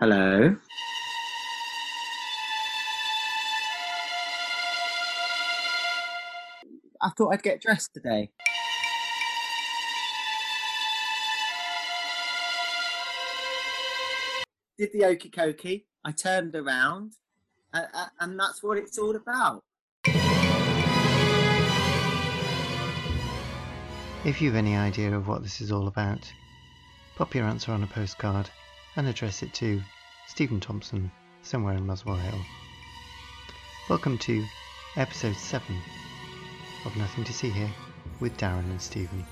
Hello. I thought I'd get dressed today. Did the okey cokey. I turned around, uh, and that's what it's all about. If you've any idea of what this is all about, pop your answer on a postcard and address it to Stephen Thompson, somewhere in Muswell Hill. Welcome to episode 7 of Nothing to See Here with Darren and Stephen,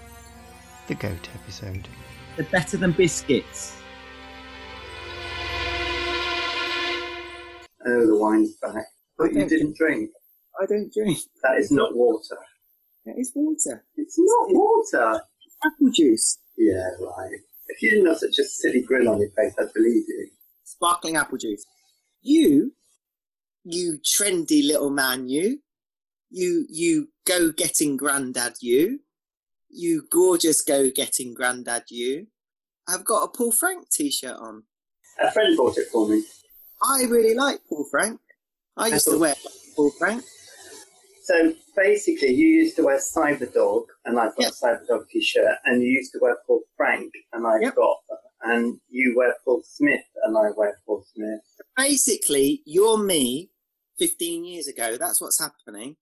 the GOAT episode. They're better than biscuits. Oh, the wine's back. But you didn't drink. I don't drink. That is not water. It is water. It's not water. It's apple juice. Yeah, right. If you didn't have such a silly grin on your face, I'd believe you. Sparkling apple juice. You, you trendy little man, you, you, you go getting granddad, you, you gorgeous go getting granddad, you. I've got a Paul Frank t-shirt on. A friend bought it for me. I really like Paul Frank. I used to thought- wear Paul Frank. So basically, you used to wear Cyberdog, and I've got Yep. a Cyberdog t-shirt, and you used to wear Paul Frank, and I've Yep. got, and you wear Paul Smith, and I wear Paul Smith. Basically, you're me 15 years ago. That's what's happening.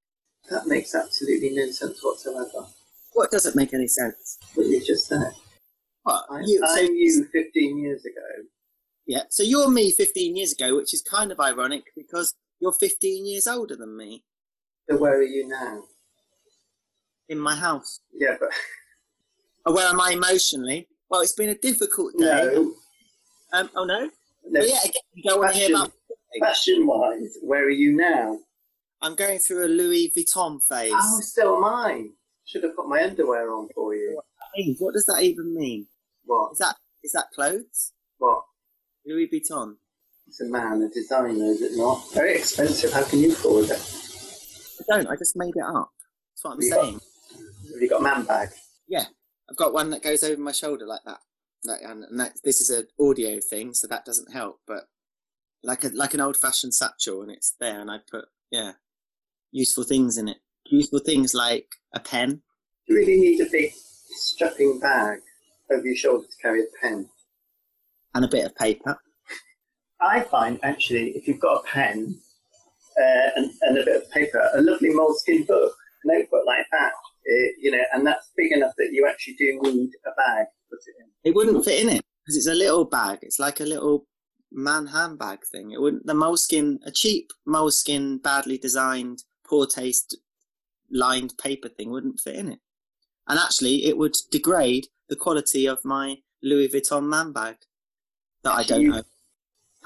That makes absolutely no sense whatsoever. What doesn't make any sense? What you just said. What? I, You, so, I'm you 15 years ago. Yeah, so you're me 15 years ago, which is kind of ironic because you're 15 years older than me So where are you now? in my house. Yeah, but Oh, where am I emotionally? Well, it's been a difficult day. no. Um, oh, no? no. Oh, yeah, again, you don't want to hear about. Fashion wise, where are you now? I'm going through a Louis Vuitton phase. Oh, so am I. Should have put my underwear on for you. What does that even mean? What? Is that is that clothes? What? Louis Vuitton. It's a man, a designer, is it not? Very expensive. How can you afford it? I don't. I just made it up. That's what I'm You got- saying. Have you got a man bag? Yeah, I've got one that goes over my shoulder like that. Like, and, and that, this is an audio thing, so that doesn't help. But like a like an old fashioned satchel, and it's there, and I put yeah, useful things in it. Useful things like a pen. Do you really need a big strapping bag over your shoulder to carry a pen? and a bit of paper. I find actually, if you've got a pen uh, and, and a bit of paper, a lovely moleskin book, notebook like that, uh, you know, and that's big enough that you actually do need a bag to put it in. It wouldn't fit in it because it's a little bag. It's like a little man handbag thing. It wouldn't. The moleskin, a cheap moleskin, badly designed, poor taste, lined paper thing wouldn't fit in it. And actually, it would degrade the quality of my Louis Vuitton man bag that I don't You- know.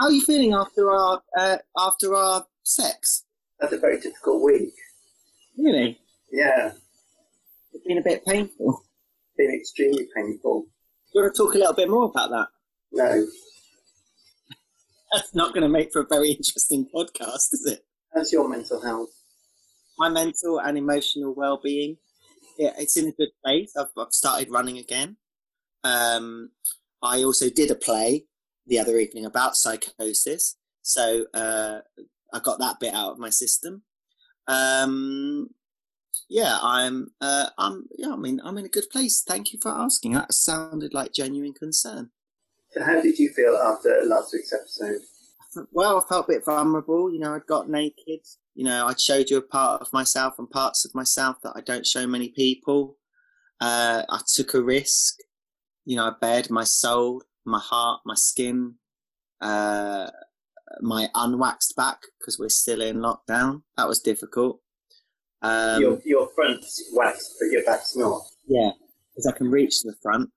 How are you feeling after our uh, after our sex? That's a very difficult week. Really, Yeah, it's been a bit painful. been extremely painful. Do you want to talk a little bit more about that? No, That's not going to make for a very interesting podcast, is it? how's your mental health? my mental and emotional well-being yeah it's in a good place i've, I've started running again um, i also did a play the other evening about psychosis so uh, i got that bit out of my system um, yeah i'm uh, i'm yeah i mean i'm in a good place thank you for asking that sounded like genuine concern So, how did you feel after last week's episode? well, I felt a bit vulnerable. You know, I'd got naked. You know, I'd showed you a part of myself and parts of myself that I don't show many people. Uh, I took a risk. You know, I bared my soul, my heart, my skin, uh, my unwaxed back because we're still in lockdown. That was difficult. Um, your your front's waxed, but your back's not. yeah, because I can reach the front.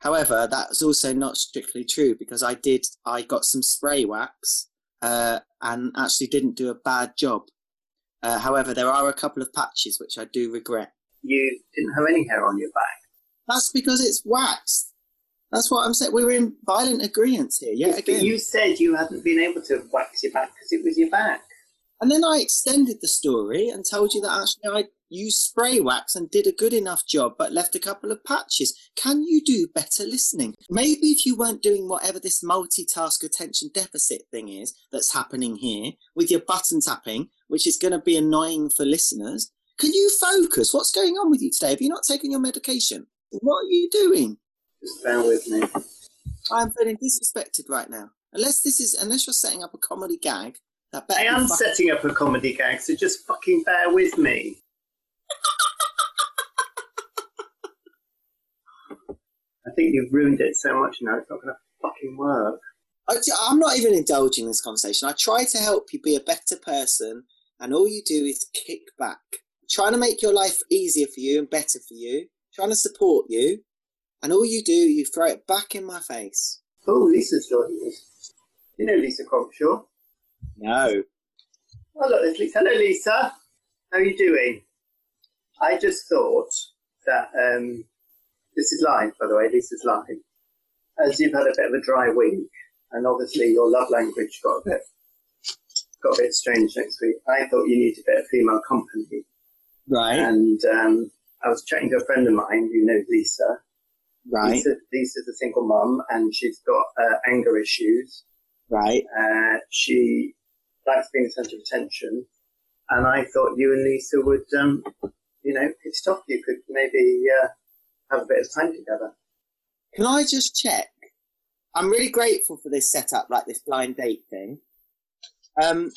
However, that's also not strictly true because I did, I got some spray wax uh, and actually didn't do a bad job. Uh, however, there are a couple of patches which I do regret. You didn't have any hair on your back. That's because it's waxed. That's what I'm saying. We're in violent agreement here, yet But again. you said you hadn't been able to wax your back because it was your back. And then I extended the story and told you that actually I used spray wax and did a good enough job, but left a couple of patches. Can you do better listening? Maybe if you weren't doing whatever this multitask attention deficit thing is that's happening here with your button tapping, which is going to be annoying for listeners. Can you focus? What's going on with you today? Have you not taken your medication? What are you doing? Just bear with me. I'm feeling disrespected right now. Unless this is, unless you're setting up a comedy gag, that better I am fucking- setting up a comedy gag, so just fucking bear with me. I think you've ruined it so much now, it's not going to fucking work. I- I'm not even indulging this conversation. I try to help you be a better person, and all you do is kick back. trying to make your life easier for you and better for you, trying to support you, and all you do, you throw it back in my face. Oh, Lisa's joining us. You know Lisa Cronshaw? No. Oh, look, there's Lisa. Hello, Lisa. How are you doing? I just thought that um, this is live, by the way. Lisa's live. As you've had a bit of a dry week, and obviously your love language got a bit got a bit strange next week. I thought you needed a bit of female company, Right. and um, I was chatting to a friend of mine who knows Lisa. Right. Lisa, Lisa's a single mum, and she's got uh, anger issues. Right. Uh, she likes being the centre of attention, and I thought you and Lisa would, um, you know, hit it off. You could maybe uh, have a bit of time together. Can I just check? I'm really grateful for this setup, like this blind date thing. Um,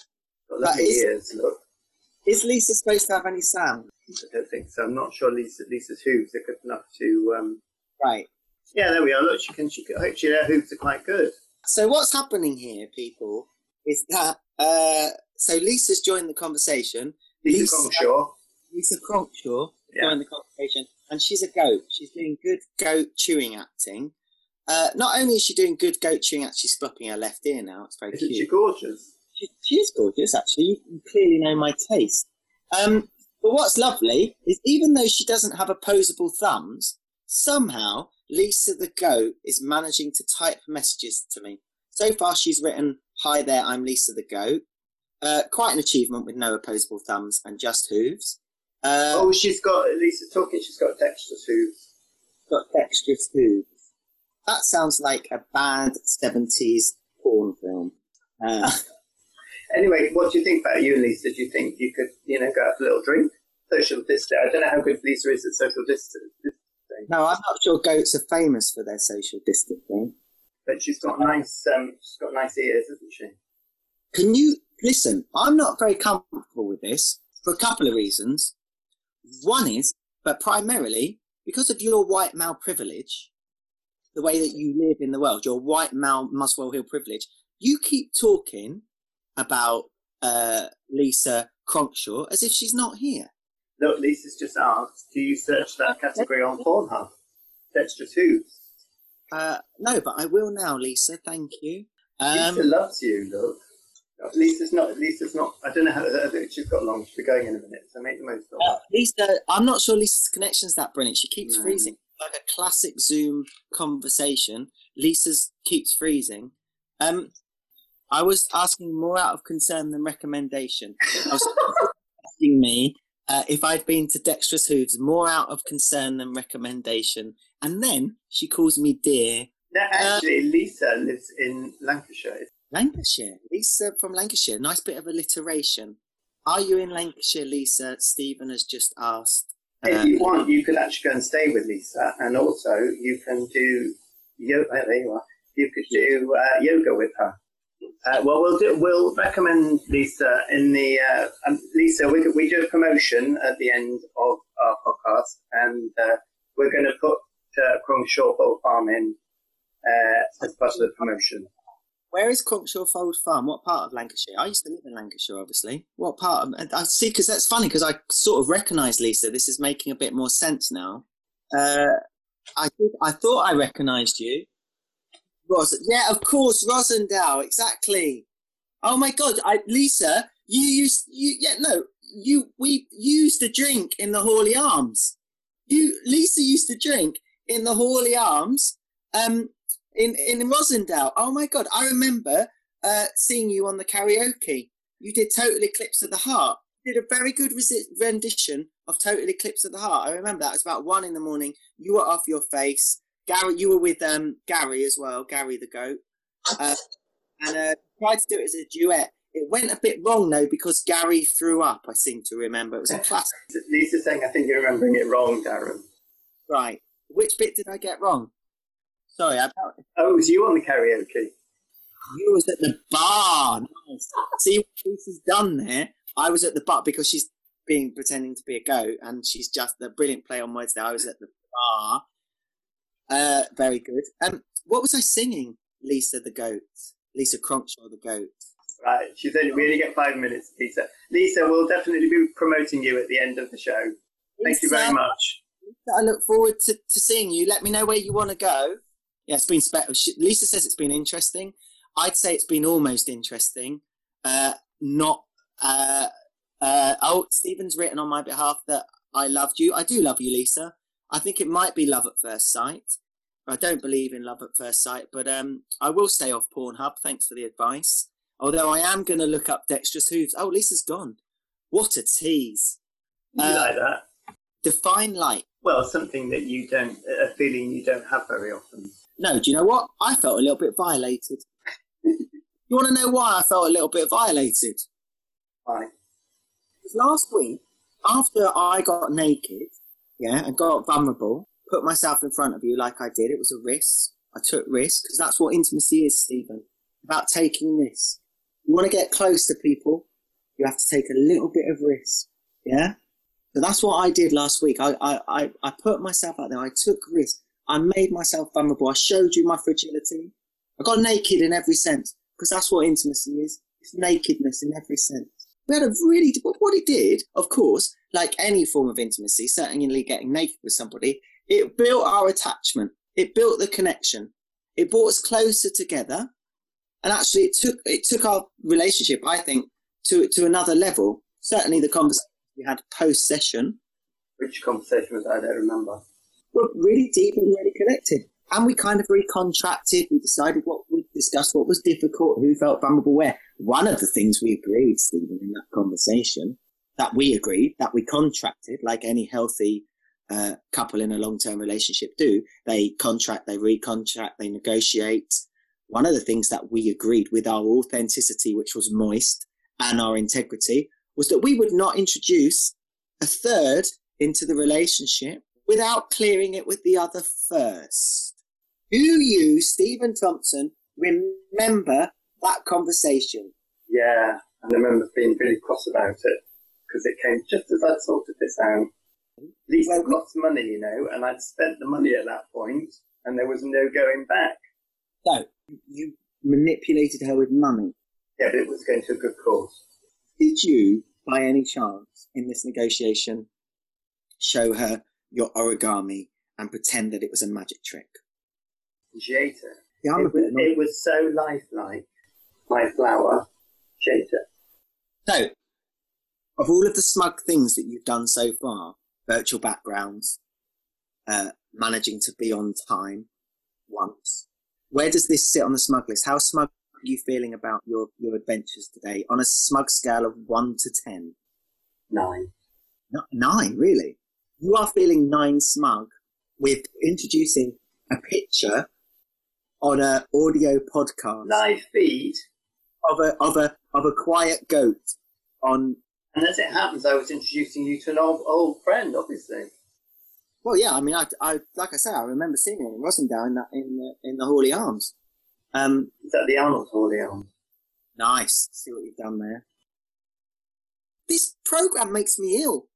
lovely is- ears. Look, is Lisa supposed to have any sound? I don't think so. I'm not sure Lisa Lisa's hooves are good enough to. Um... Right. Yeah, there we are. Look, she can. She can. Hopefully, her hooves are quite good. So what's happening here, people, is that uh, so Lisa's joined the conversation. Lisa, Lisa- Cronshaw. Lisa Cronkshaw Yeah. joined the conversation, and she's a goat. She's doing good goat chewing acting. Uh, not only is she doing good goat chewing acting, she's flopping her left ear now. It's very Isn't cute. she gorgeous? She, she is gorgeous, actually. You clearly know my taste. Um, but what's lovely is even though she doesn't have opposable thumbs, somehow Lisa the goat is managing to type messages to me. So far, she's written, "Hi there, I'm Lisa the goat." Uh, quite an achievement with no opposable thumbs and just hooves. Uh, oh, she's got. Lisa's talking. She's got dexterous hooves. got dexterous hooves. That sounds like a bad seventies porn film. Uh, Anyway, what do you think about you and Lisa? Do you think you could, you know, go for a little drink? Social distance. I don't know how good Lisa is at social distance, no, I'm not sure goats are famous for their social distancing. but she's got nice, um, she's got nice ears, hasn't she? Can you listen? I'm not very comfortable with this for a couple of reasons. One is, but primarily because of your white male privilege, the way that you live in the world, your white male Muswell Hill privilege, you keep talking about uh, Lisa Cronkshaw as if she's not here. Look, Lisa's just asked, do you search that category on Pornhub? Dexterous hooves. Uh, no, but I will now, Lisa. Thank you. Um, Lisa loves you. Look, Lisa's not. Lisa's not. I don't know how. I think she's got long. She'll be going in a minute, so make the most of Uh, it. Lisa, I'm not sure Lisa's connection's that brilliant. She keeps No. freezing. Like a classic Zoom conversation. Lisa's keeps freezing. Um, I was asking more out of concern than recommendation. I was asking me uh, if I'd been to Dexterous Hooves more out of concern than recommendation. And then she calls me dear. No, actually, Lisa lives in Lancashire. Lancashire. Lisa from Lancashire. Nice bit of alliteration. Are you in Lancashire, Lisa? Stephen has just asked. If Uh, you want, you could actually go and stay with Lisa, and also you can do yoga. There you are. You could do uh, yoga with her. Uh, well, we'll do. We'll recommend Lisa in the uh, um, Lisa. We we do a promotion at the end of our podcast, and uh, we're going to put uh, Bowl Farm in uh, as part of the promotion. Where is Cronkshaw Fold Farm? What part of Lancashire? I used to live in Lancashire, obviously. What part? Of, I see, because that's funny, because I sort of recognise Lisa. This is making a bit more sense now. Uh, I I thought I recognised you. Ros, yeah, of course, Rossendale, exactly. Oh my God, I, Lisa, you used, you, yeah, no, you, we used to drink in the Hawley Arms. You, Lisa used to drink in the Hawley Arms. Um, in in Rossendale. Oh my god, I remember uh, seeing you on the karaoke. You did Total Eclipse of the Heart. You did a very good resi- rendition of Total Eclipse of the Heart. I remember that. It was about one in the morning. You were off your face. Gary, you were with um, Gary as well, Gary the goat. Uh, and uh, tried to do it as a duet. It went a bit wrong though because Gary threw up. I seem to remember it was a classic. Lisa's saying, "I think you're remembering it wrong, Darren." Right. Which bit did I get wrong? Sorry, I. Oh, it was you on the karaoke. You was at the bar. Nice. See what Lisa's done there. I was at the bar because she's being pretending to be a goat, and she's just the brilliant play on words there. I was at the bar. Uh, very good. Um, what was I singing? Lisa the goat. Lisa Cronshaw the goat. Right, she said we only get five minutes, Lisa. Lisa, we'll definitely be promoting you at the end of the show. Thank you very much. I look forward to, to seeing you. Let me know where you want to go. Yeah, it's been special. Lisa says it's been interesting. I'd say it's been almost interesting. Uh, not. Uh, uh, oh, Stephen's written on my behalf that I loved you. I do love you, Lisa. I think it might be love at first sight. I don't believe in love at first sight, but um, I will stay off Pornhub. Thanks for the advice. Although I am going to look up Dexterous Hooves. Oh, Lisa's gone. What a tease. You uh, like that? Define light. Well, something that you don't, a feeling you don't have very often. No, do you know what? I felt a little bit violated. you want to know why I felt a little bit violated? Why? Because last week, after I got naked, yeah, and got vulnerable, put myself in front of you like I did. It was a risk. I took risk because that's what intimacy is, Stephen. About taking risk. You want to get close to people, you have to take a little bit of risk. Yeah? So that's what I did last week. I, I, I, I put myself out there. I took risk. I made myself vulnerable. I showed you my fragility. I got naked in every sense because that's what intimacy is. It's nakedness in every sense. We had a really, what it did, of course, like any form of intimacy, certainly getting naked with somebody, it built our attachment. It built the connection. It brought us closer together. And actually it took, it took our relationship, I think, to, to another level. Certainly the conversation we had post session. Which conversation was that? I don't remember. Were really deep and really connected. And we kind of recontracted. We decided what we discussed, what was difficult, who felt vulnerable where. One of the things we agreed, Stephen, in that conversation, that we agreed, that we contracted, like any healthy couple in a long term relationship do. They contract, they recontract, they negotiate. One of the things that we agreed with our authenticity, which was moist, and our integrity, was that we would not introduce a third into the relationship without clearing it with the other first. Do you, Stephen Thompson, remember that conversation? Yeah, I remember being really cross about it because it came just as I sorted this out. Lisa well, lost money, you know, and I'd spent the money at that point, and there was no going back. So you manipulated her with money. Yeah, but it was going to a good cause. Did you, by any chance, in this negotiation, show her your origami and pretend that it was a magic trick? Jada. Yeah, it, was, it was so lifelike. My flower, Jada. So, of all of the smug things that you've done so far, virtual backgrounds, uh, managing to be on time once. Where does this sit on the smug list? How smug are you feeling about your, your adventures today on a smug scale of one to ten? Nine. No, nine, really? You are feeling nine smug with introducing a picture on an audio podcast. Live feed of a of a of a quiet goat on and as it happens, I was introducing you to an old, old friend, obviously. Well, yeah, I mean, I, I, like I say, I remember seeing it in Rossendale in, that, in, the, in the Hawley Arms. Um, Is that the Arnold Hawley Arms? Nice. See what you've done there. This program makes me ill.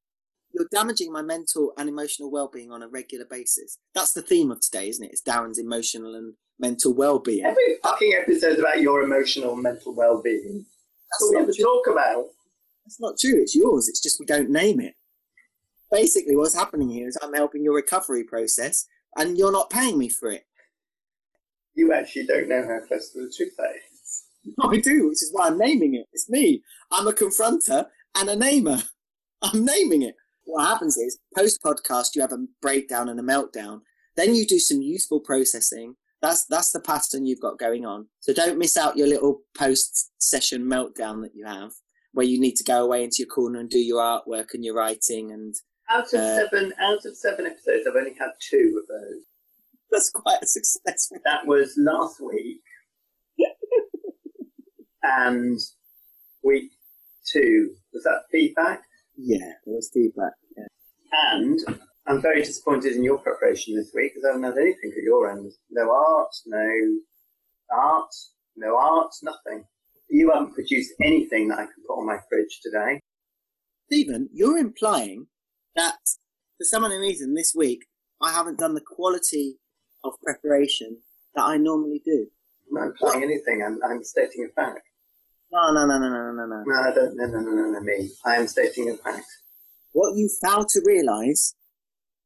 You're damaging my mental and emotional well-being on a regular basis. That's the theme of today, isn't it? It's Darren's emotional and mental well-being. Every fucking episode about your emotional and mental well-being. That's what we have to talk about. That's not true. It's yours. It's just we don't name it. Basically, what's happening here is I'm helping your recovery process, and you're not paying me for it. You actually don't know how close to the truth that is. I do, which is why I'm naming it. It's me. I'm a confronter and a namer. I'm naming it. What happens is, post podcast, you have a breakdown and a meltdown. Then you do some useful processing. That's that's the pattern you've got going on. So don't miss out your little post session meltdown that you have where you need to go away into your corner and do your artwork and your writing and Out of Uh, seven, out of seven episodes, I've only had two of those. That's quite a success. That was last week, and week two was that feedback. Yeah, it was feedback. Yeah. And I'm very disappointed in your preparation this week because I haven't had anything at your end. No art, no art, no art, nothing. You haven't produced anything that I can put on my fridge today. Stephen, you're implying that for some unknown reason this week I haven't done the quality of preparation that I normally do. I'm not implying anything. I'm, I'm stating a fact. No, no, no, no, no, no, no. No, I don't. No, no, no, no, no, me. I am stating a fact. What you fail to realise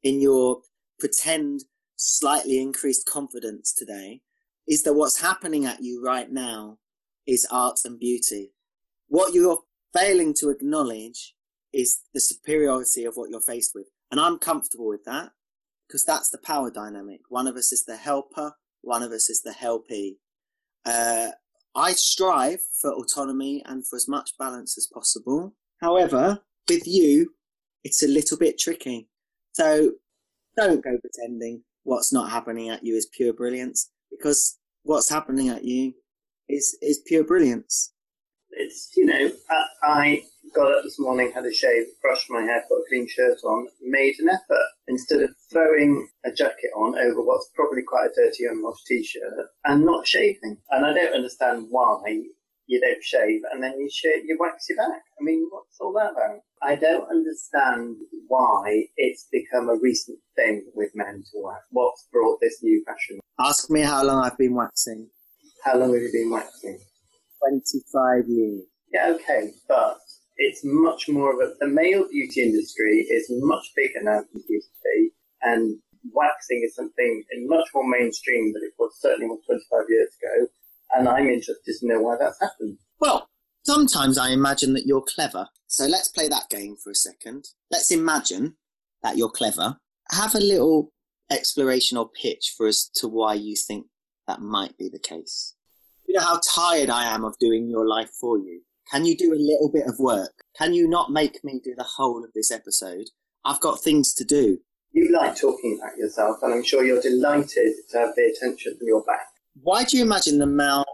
in your pretend slightly increased confidence today is that what's happening at you right now is art and beauty. What you're failing to acknowledge is the superiority of what you're faced with. And I'm comfortable with that because that's the power dynamic. One of us is the helper, one of us is the helpee. Uh, I strive for autonomy and for as much balance as possible. However, with you, it's a little bit tricky. So don't go pretending what's not happening at you is pure brilliance because what's happening at you is, is pure brilliance. It's you know, I, I got up this morning, had a shave, brushed my hair, put a clean shirt on, made an effort instead of throwing a jacket on over what's probably quite a dirty unwashed t-shirt and not shaving. And I don't understand why you don't shave and then you shave, you wax your back. I mean, what's all that about? I don't understand why it's become a recent thing with men to wax. What's brought this new fashion? Ask me how long I've been waxing. How long have you been waxing? 25 years. Yeah, okay, but it's much more of a the male beauty industry is much bigger now than it used to be, and waxing is something much more mainstream than it was certainly was 25 years ago. And I'm interested to know why that's happened. Well, sometimes I imagine that you're clever. So let's play that game for a second. Let's imagine that you're clever. Have a little exploration or pitch for us to why you think that might be the case. You know how tired I am of doing your life for you. Can you do a little bit of work? Can you not make me do the whole of this episode? I've got things to do. You like talking about yourself, and I'm sure you're delighted to have the attention from your back Why do you imagine the male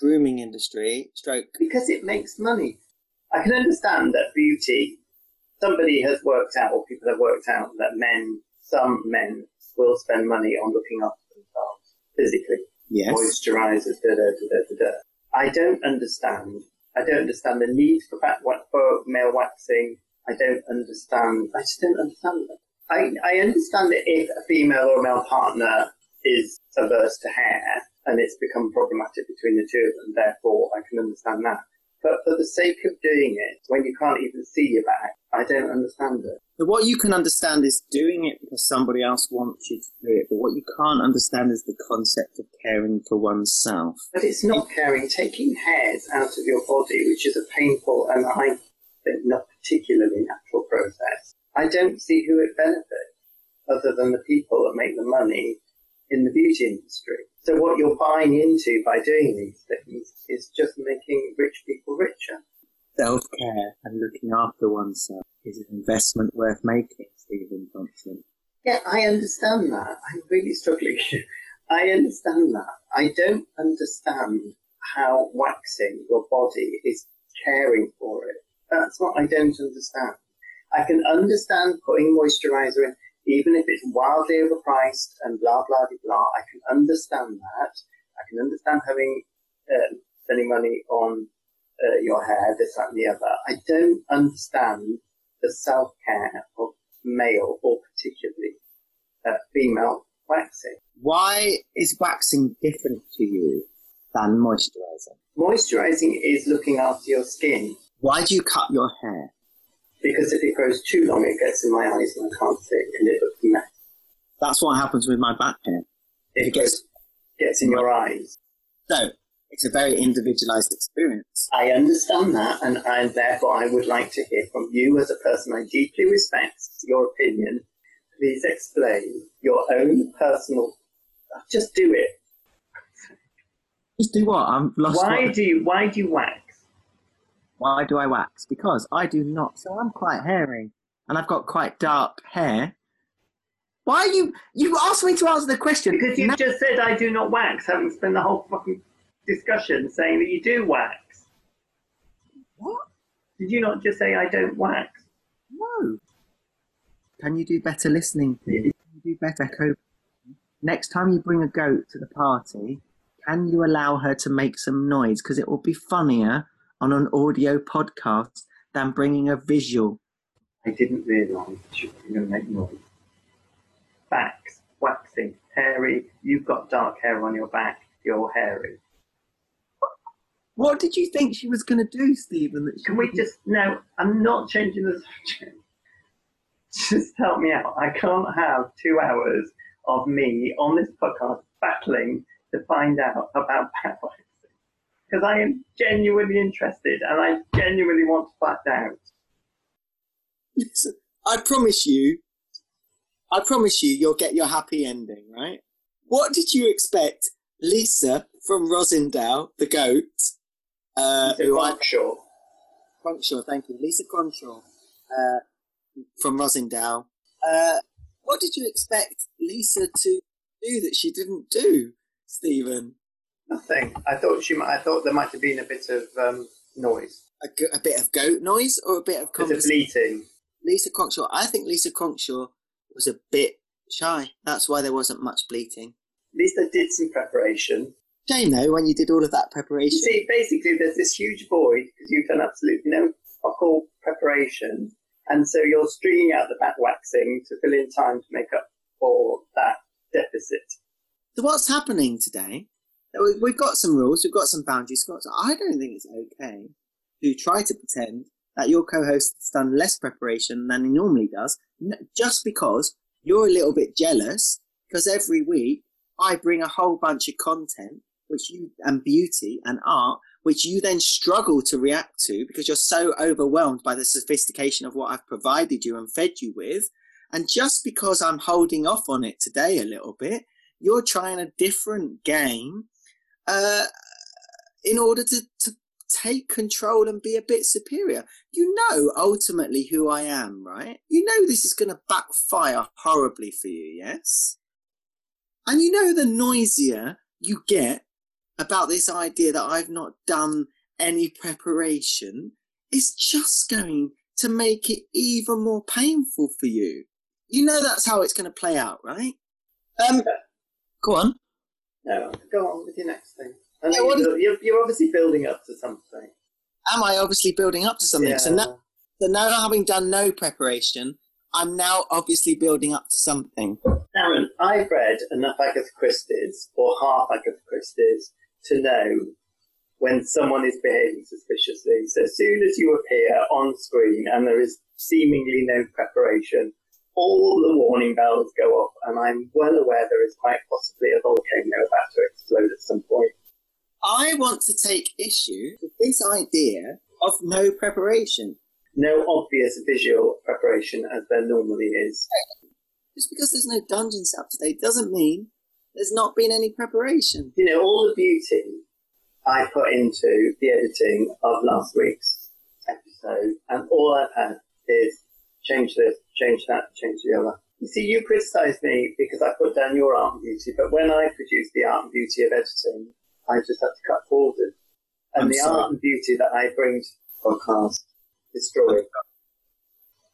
grooming industry, stroke, because it makes money. I can understand that beauty. Somebody has worked out, or people have worked out, that men, some men, will spend money on looking after themselves physically. Yes, moisturizers, da, da, da, da, da. I don't understand. I don't understand the need for, back, for male waxing. I don't understand. I just don't understand it. I, I understand that if a female or male partner is averse to hair and it's become problematic between the two of them, therefore I can understand that. But for the sake of doing it, when you can't even see your back, I don't understand it. So what you can understand is doing it because somebody else wants you to do it, but what you can't understand is the concept of caring for oneself. But it's not caring. Taking hairs out of your body, which is a painful and I think not particularly natural process, I don't see who it benefits other than the people that make the money in the beauty industry. So what you're buying into by doing these things is just making rich people richer. Self-care and looking after oneself is an investment worth making, Stephen Thompson. Yeah, I understand that. I'm really struggling. I understand that. I don't understand how waxing your body is caring for it. That's what I don't understand. I can understand putting moisturizer in, even if it's wildly overpriced and blah blah blah. I can understand that. I can understand having uh, spending money on uh, your hair, this, that, and the other. I don't understand the self care of male or particularly uh, female waxing. Why is waxing different to you than moisturising? Moisturizing is looking after your skin Why do you cut your hair? because if it grows too long, it gets in my eyes and I can't see it and it looks a mess. That's what happens with my back hair. It It gets gets in your eyes. so. It's a very individualised experience. I understand that, and, I, therefore I would like to hear from you as a person I deeply respect your opinion. Please explain your own personal. Just do it. Just do what? I'm lost. Why what- do you? Why do you wax? Why do I wax? Because I do not. So I'm quite hairy. and I've got quite dark hair. Why are you? You asked me to answer the question Because you Now- just said I do not wax, having spent the whole fucking discussion saying that you do wax. What? Did you not just say I don't wax? No. Can you do better listening, please? Can you do better coping? Next time you bring a goat to the party, can you allow her to make some noise? Because it will be funnier on an audio podcast than bringing a visual. I didn't realise she was going to make noise. Backs, waxing, hairy. You've got dark hair on your back. You're hairy. What did you think she was going to do, Stephen? That she Can we wouldn't- just no? I'm not changing the subject. Just help me out. I can't have two hours of me on this podcast battling to find out about back waxing because I am genuinely interested and I genuinely want to find out. Listen, I promise you, I promise you, you'll get your happy ending, right? What did you expect, Lisa from Rossendale, the goat, uh, sure. Cronshaw, thank you, Lisa Cronshaw, uh, from Rossendale. Uh, what did you expect Lisa to do that she didn't do, Stephen? Nothing. I thought she. Might, I thought there might have been a bit of um, noise, A, go- a bit of goat noise or a bit of a bit of bleating. Lisa Cronshaw. I think Lisa Cronshaw was a bit shy. That's why there wasn't much bleating. Lisa did some preparation. Shame though, when you did all of that You preparation. see, basically, there's this huge void because you've done absolutely no fuck all preparation, and so you're stringing out the back waxing to fill in time to make up for that deficit. So what's happening today? we- We've got some rules, we've got some boundaries. I don't think it's okay to try to pretend that your co-host has done less preparation than he normally does, just because you're a little bit jealous. Because every week I bring a whole bunch of content, which you and beauty and art, which you then struggle to react to because you're so overwhelmed by the sophistication of what I've provided you and fed you with. And just because I'm holding off on it today a little bit, you're trying a different game uh, in order to, to take control and be a bit superior. You know ultimately who I am, right? You know this is going to backfire horribly for you, yes? And you know the noisier you get about this idea that I've not done any preparation, is just going to make it even more painful for you. You know that's how it's going to play out, right? Um, go on. No, go on with your next thing. I Yeah, what you're, you're, you're obviously building up to something. Am I obviously building up to something? So now, so now having done no preparation, I'm now obviously building up to something. Aaron, I've read enough Agatha Christie's or half Agatha Christie's to know when someone is behaving suspiciously. So as soon as you appear on screen and there is seemingly no preparation, all the warning bells go off, and I'm well aware there is quite possibly a volcano about to explode at some point. I want to take issue with this idea of no preparation. No obvious visual preparation as there normally is. Just because there's no dungeon set up today doesn't mean there's not been any preparation. You know, all the beauty I put into the editing of last week's episode, and all I've had is change this, change that, change the other. You see, you criticise me because I put down your art and beauty, but when I produce the art and beauty of editing, I just have to cut forward. And I'm the sorry. art and beauty that I bring to the podcast, destroy.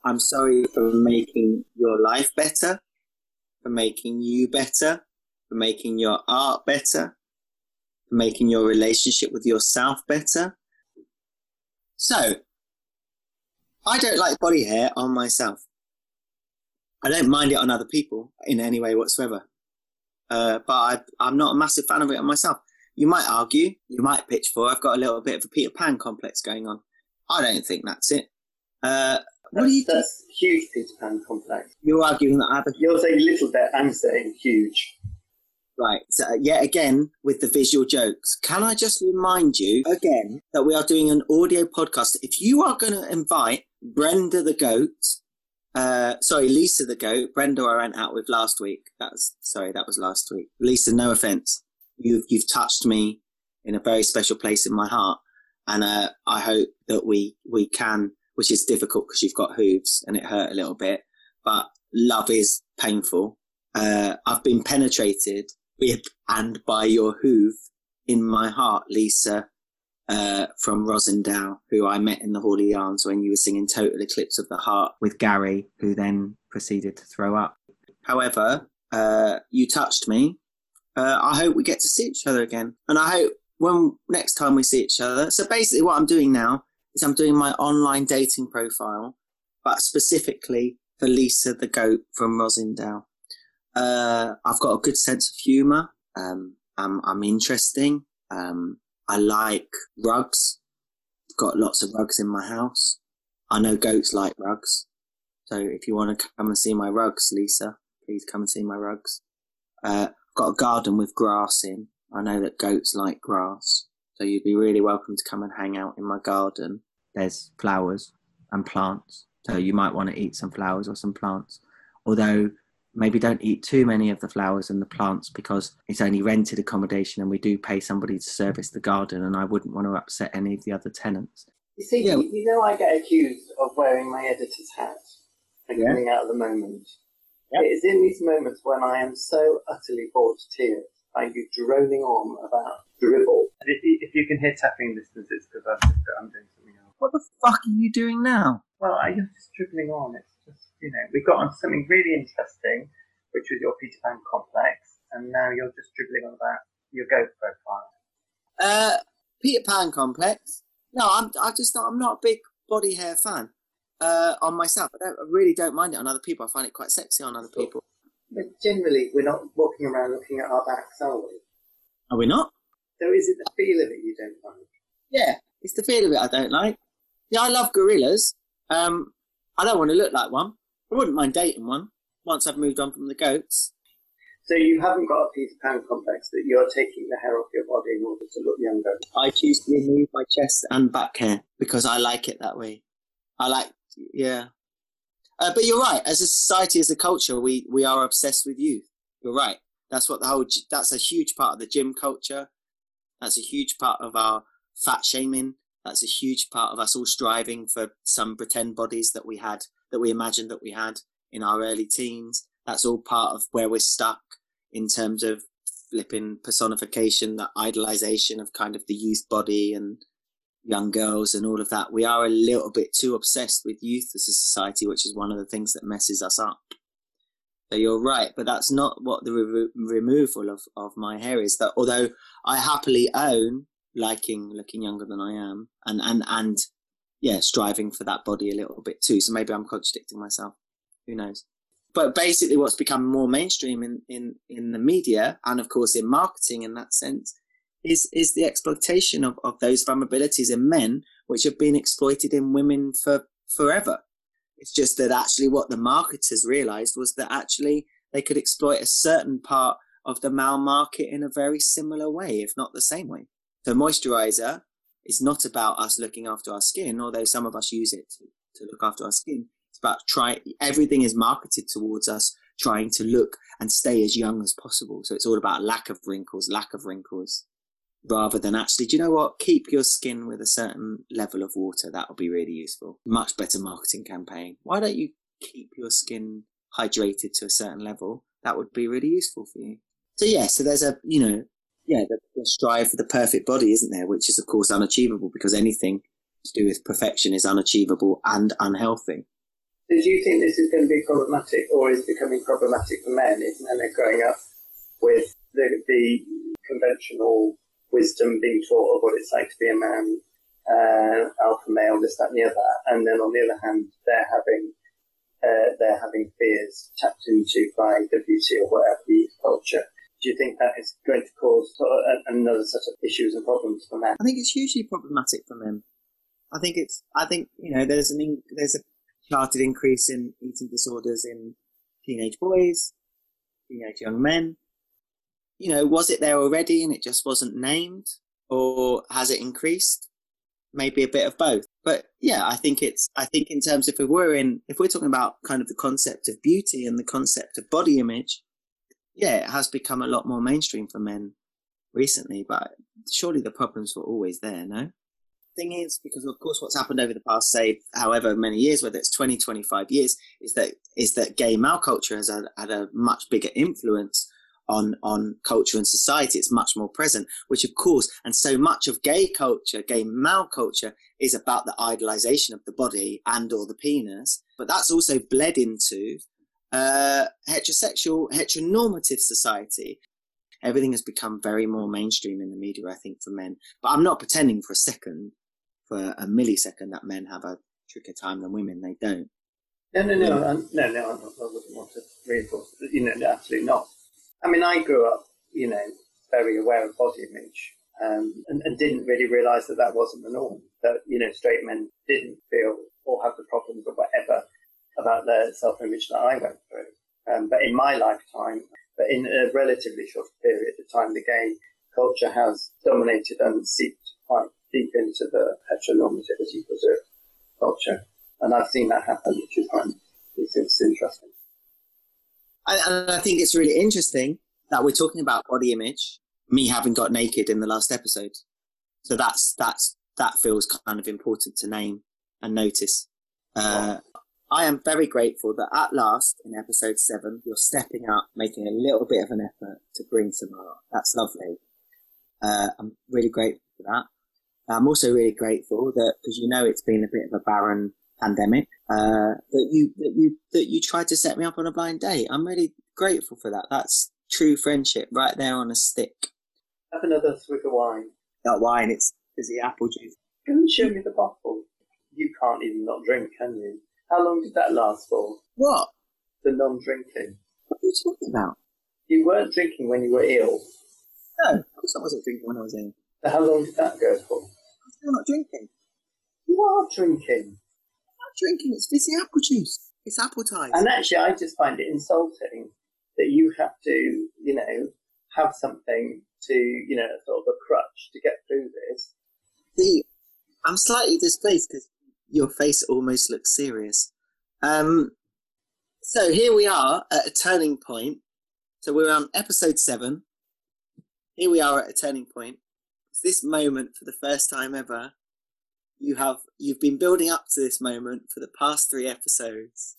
I'm sorry for making your life better, for making you better, for making your art better, for making your relationship with yourself better. So, I don't like body hair on myself. I don't mind it on other people in any way whatsoever. Uh, but I, I'm not a massive fan of it on myself. You might argue, you might pitch for, I've got a little bit of a Peter Pan complex going on. I don't think that's it. Uh, what do you think? That's huge Peter Pan complex. You're arguing that I have a You're saying little bit, I'm saying huge. Right. So uh, yet again with the visual jokes. Can I just remind you again that we are doing an audio podcast? If you are going to invite Brenda the goat, uh, sorry, Lisa the goat, Brenda I went out with last week. That's sorry, that was last week. Lisa, no offense. You've you've touched me in a very special place in my heart, and uh, I hope that we we can which is difficult because you've got hooves and it hurt a little bit. But love is painful. Uh, I've been penetrated with and by your hoof in my heart, Lisa, uh, from Rossendale, who I met in the Hawley Arms when you were singing Total Eclipse of the Heart with Gary, who then proceeded to throw up. However, uh, you touched me. Uh, I hope we get to see each other again. And I hope when next time we see each other. So basically, what I'm doing now is I'm doing my online dating profile, but specifically for Lisa the goat from Rossendale. Uh, I've got a good sense of humour. Um, I'm, I'm interesting. Um, I like rugs. I've got lots of rugs in my house. I know goats like rugs. So if you want to come and see my rugs, Lisa, please come and see my rugs. Uh, I've got a garden with grass in. I know that goats like grass. So you'd be really welcome to come and hang out in my garden. There's flowers and plants. So you might want to eat some flowers or some plants. Although maybe don't eat too many of the flowers and the plants because it's only rented accommodation and we do pay somebody to service the garden and I wouldn't want to upset any of the other tenants. You see, yeah. you, know, I get accused of wearing my editor's hat and yeah. coming out of the moment. Yep. It is in these moments when I am so utterly bored to tears by you droning on about dribble. If you, if you can hear tapping distance, it's because I'm doing something else. What the fuck are you doing now? Well, I'm just dribbling on. It's just, you know, we got on something really interesting, which was your Peter Pan complex, and now you're just dribbling on about your goat profile. Uh, Peter Pan complex. No, I'm. I just not. I'm not a big body hair fan. Uh, on myself, I, don't, I really don't mind it on other people. I find it quite sexy on other people. But generally, we're not walking around looking at our backs, are we? Are we not? So is it the feel of it you don't like? Yeah, it's the feel of it I don't like. Yeah, I love gorillas. Um, I don't want to look like one. I wouldn't mind dating one once I've moved on from the goats. So you haven't got a Peter Pan complex that you're taking the hair off your body in order to look younger. I choose to remove my chest and back hair because I like it that way. I like, yeah. Uh, but you're right. As a society, as a culture, we we are obsessed with youth. You're right. That's what the whole. That's a huge part of the gym culture. That's a huge part of our fat shaming. That's a huge part of us all striving for some pretend bodies that we had that we imagined that we had in our early teens. That's all part of where we're stuck in terms of flipping personification, that idolization of kind of the youth body and young girls and all of that. We are a little bit too obsessed with youth as a society, which is one of the things that messes us up. So you're right, but that's not what the re- removal of, of my hair is. That although I happily own liking looking younger than I am, and and and yeah, striving for that body a little bit too. So maybe I'm contradicting myself. Who knows? But basically, what's become more mainstream in, in, in the media and, of course, in marketing in that sense is, is the exploitation of, of those vulnerabilities in men, which have been exploited in women for forever. It's just that actually what the marketers realized was that actually they could exploit a certain part of the male market in a very similar way, if not the same way. So moisturizer is not about us looking after our skin, although some of us use it to, to look after our skin. It's about trying, everything is marketed towards us trying to look and stay as young as possible. So it's all about lack of wrinkles, lack of wrinkles, rather than actually, do you know what? Keep your skin with a certain level of water. That would be really useful. Much better marketing campaign. Why don't you keep your skin hydrated to a certain level? That would be really useful for you. So yeah, so there's a, you know, yeah, the, the strive for the perfect body, isn't there? Which is, of course, unachievable because anything to do with perfection is unachievable and unhealthy. Do you think this is going to be problematic or is becoming problematic for men if men are growing up with the, the conventional wisdom being taught of what it's like to be a man, uh, alpha male, this, that, and the other, and then on the other hand, they're having uh, they're having fears tapped into by the beauty or whatever the culture do you think that is going to cause sort of another set of issues and problems for men? I think it's hugely problematic for men. I think it's. I think you know there's an in, there's a charted increase in eating disorders in teenage boys, teenage young men. You know, was it there already and it just wasn't named, or has it increased? Maybe a bit of both. But yeah, I think it's. I think in terms of if we're in, if we're talking about kind of the concept of beauty and the concept of body image, yeah, it has become a lot more mainstream for men recently, but surely the problems were always there, no? thing is because of course what's happened over the past say however many years whether it's 20 25 years is that is that gay male culture has had, had a much bigger influence on on culture and society it's much more present which of course and so much of gay culture gay male culture is about the idolization of the body and or the penis but that's also bled into uh, heterosexual heteronormative society everything has become very more mainstream in the media, I think, for men. But I'm not pretending for a second, for a millisecond, that men have a trickier time than women. They don't. No, no, no, um, no, no. I wouldn't want to reinforce. You know, absolutely not. I mean, I grew up, you know, very aware of body image, um, and, and, didn't really realise that that wasn't the norm. That you know, straight men didn't feel or have the problems or whatever about their self-image that I went through. Um, but in my lifetime, but in a relatively short period of time, the gay culture has dominated and seeped quite deep into the heteronormativity preserved culture. And I've seen that happen, which is quite it's interesting. And I think it's really interesting that we're talking about body image, me having got naked in the last episode. So that's, that's, that feels kind of important to name and notice. Uh, I am very grateful that at last, in episode seven, you're stepping up, making a little bit of an effort to bring some art. That's lovely. Uh, I'm really grateful for that. I'm also really grateful that, because you know it's been a bit of a barren pandemic, uh, that you, that you, that you tried to set me up on a blind date. I'm really grateful for that. That's true friendship right there on a stick. Have another swig of wine. Not wine, it's fizzy apple juice. Go and show me the bottle. You can't even not drink, can you? How long did that last for? What? The non-drinking. What are you talking about? You weren't drinking when you were ill. No, of course I wasn't drinking when I was ill. So how long did that go for? I'm still not drinking. You are drinking. I'm not drinking. It's fizzy apple juice. It's Appletiser. And actually, I just find it insulting that you have to, you know, have something to, you know, sort of a crutch to get through this. See, I'm slightly displaced because your face almost looks serious. Um, so here we are at a turning point. So we're on episode seven. Here we are at a turning point. It's this moment for the first time ever. You have you've been building up to this moment for the past three episodes.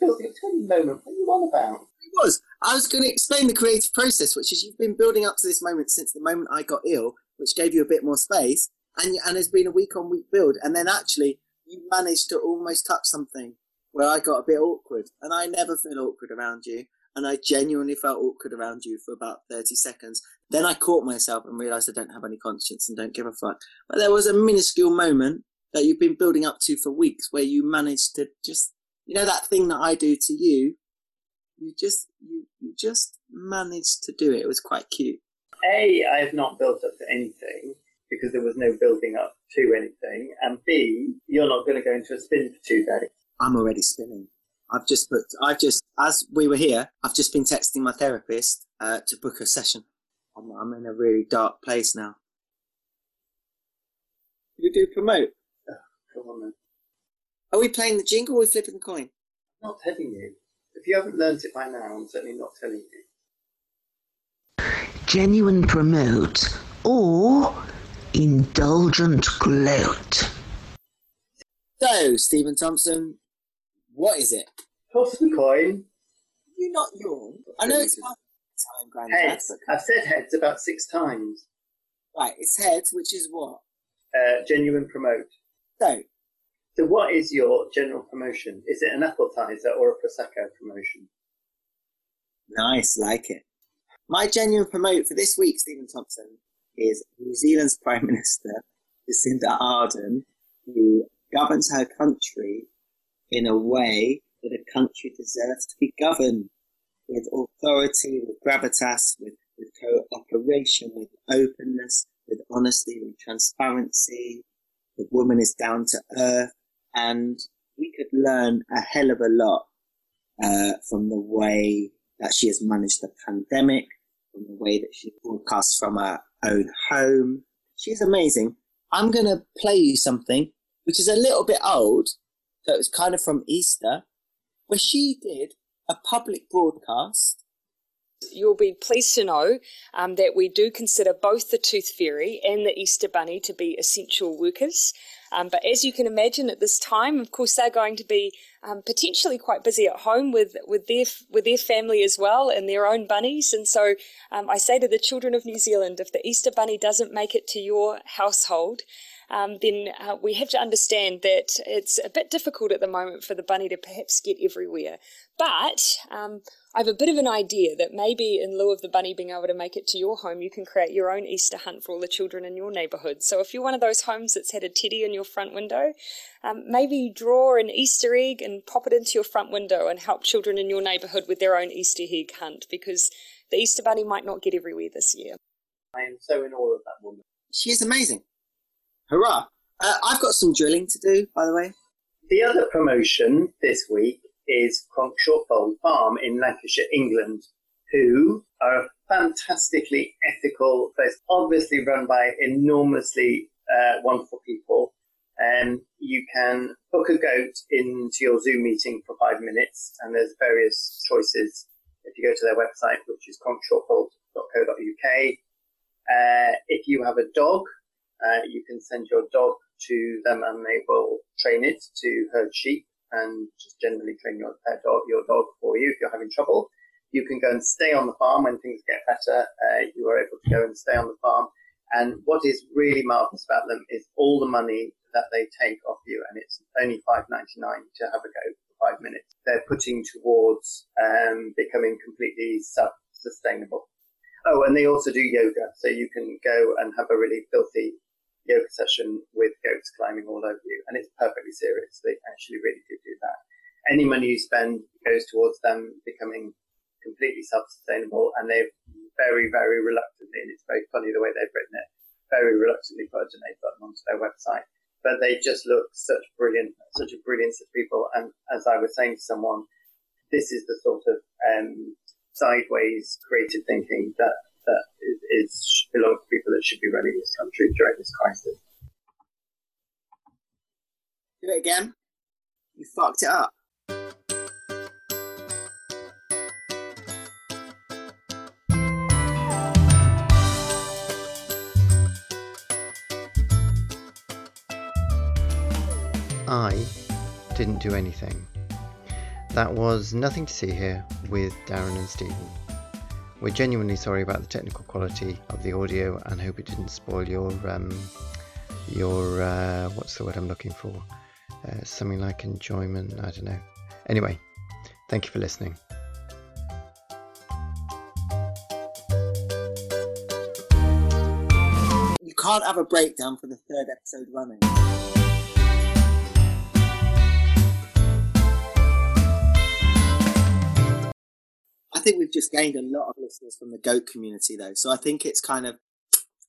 Building up to any moment. What are you on about? It was. I was going to explain the creative process, which is you've been building up to this moment since the moment I got ill, which gave you a bit more space and and it's been a week on week build, and then actually you managed to almost touch something where I got a bit awkward, and I never feel awkward around you, and I genuinely felt awkward around you for about thirty seconds. Then I caught myself and realised I don't have any conscience and don't give a fuck. But there was a minuscule moment that you've been building up to for weeks where you managed to just, you know, that thing that I do to you. You just, you, you just managed to do it. It was quite cute. A, I have not built up to anything because there was no building up to anything. And B, you're not going to go into a spin for two days. I'm already spinning. I've just put, I've just, as we were here, I've just been texting my therapist uh, to book a session. I'm, I'm, in a really dark place now. We do promote. Oh, come on then. Are we playing the jingle or are we flipping the coin? I'm not telling you. If you haven't learnt it by now, I'm certainly not telling you. Genuine promote or indulgent gloat. So, Stephen Thompson, what is it? Toss the coin. You not yawn. I know it's time, Grandad. Heads. I've said heads about six times. Right, it's heads, which is what? Uh, genuine promote. So, so what is your general promotion? Is it an appetizer or a prosecco promotion? Nice, like it. My genuine promote for this week, Stephen Thompson, is New Zealand's Prime Minister, Jacinda Ardern, who governs her country in a way that a country deserves to be governed with authority, with gravitas, with, with cooperation, with openness, with honesty, with transparency. The woman is down to earth, and we could learn a hell of a lot uh, from the way that she has managed the pandemic, from the way that she broadcasts from her own home. She's amazing. I'm going to play you something which is a little bit old. So it was kind of from Easter, where she did a public broadcast You'll be pleased to know um, that we do consider both the Tooth Fairy and the Easter Bunny to be essential workers. Um, but as you can imagine at this time, of course, they're going to be um, potentially quite busy at home with, with their with their family as well and their own bunnies. And so um, I say to the children of New Zealand, if the Easter Bunny doesn't make it to your household, um, then uh, we have to understand that it's a bit difficult at the moment for the bunny to perhaps get everywhere. But um, I have a bit of an idea that maybe in lieu of the bunny being able to make it to your home, you can create your own Easter hunt for all the children in your neighbourhood. So if you're one of those homes that's had a teddy in your front window, um, maybe draw an Easter egg and pop it into your front window and help children in your neighbourhood with their own Easter egg hunt because the Easter bunny might not get everywhere this year. I am so in awe of that woman. She is amazing. Hurrah! Uh, I've got some drilling to do, by the way. The other promotion this week is Shortfold Farm in Lancashire, England, who are a fantastically ethical place, obviously run by enormously uh, wonderful people. Um, you can book a goat into your Zoom meeting for five minutes, and there's various choices. If you go to their website, which is cronkshawfold.co.uk, uh, if you have a dog, uh, you can send your dog to them and they will train it to herd sheep and just generally train your pet dog, your dog for you if you're having trouble. You can go and stay on the farm when things get better. Uh, you are able to go and stay on the farm. And what is really marvelous about them is all the money that they take off you, and it's only five ninety nine to have a go for five minutes. They're putting towards um, becoming completely self sustainable. Oh, and they also do yoga, so you can go and have a really filthy yoga session with goats climbing all over you, and it's perfectly serious. They actually really do do that. Any money you spend goes towards them becoming completely self-sustainable, and they very, very reluctantly, and it's very funny the way they've written it, very reluctantly put a donate button onto their website. But they just look such brilliant, such a brilliance of people. And as I was saying to someone, this is the sort of um, sideways creative thinking that that is, belongs to people that should be running this country during this crisis. Do it again. You fucked it up. I didn't do anything. That was Nothing to See Here with Darren and Stephen. We're genuinely sorry about the technical quality of the audio and hope it didn't spoil your um, your uh, what's the word I'm looking for? Uh, something like enjoyment. I don't know. Anyway, thank you for listening. You can't have a breakdown for the third episode running. I think we've just gained a lot of listeners from the goat community, though. So I think it's kind of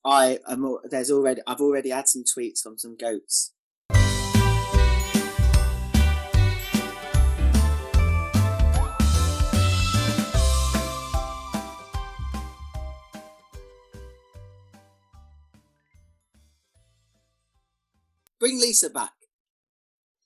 I am. There's already I've already had some tweets from some goats. Bring Lisa back.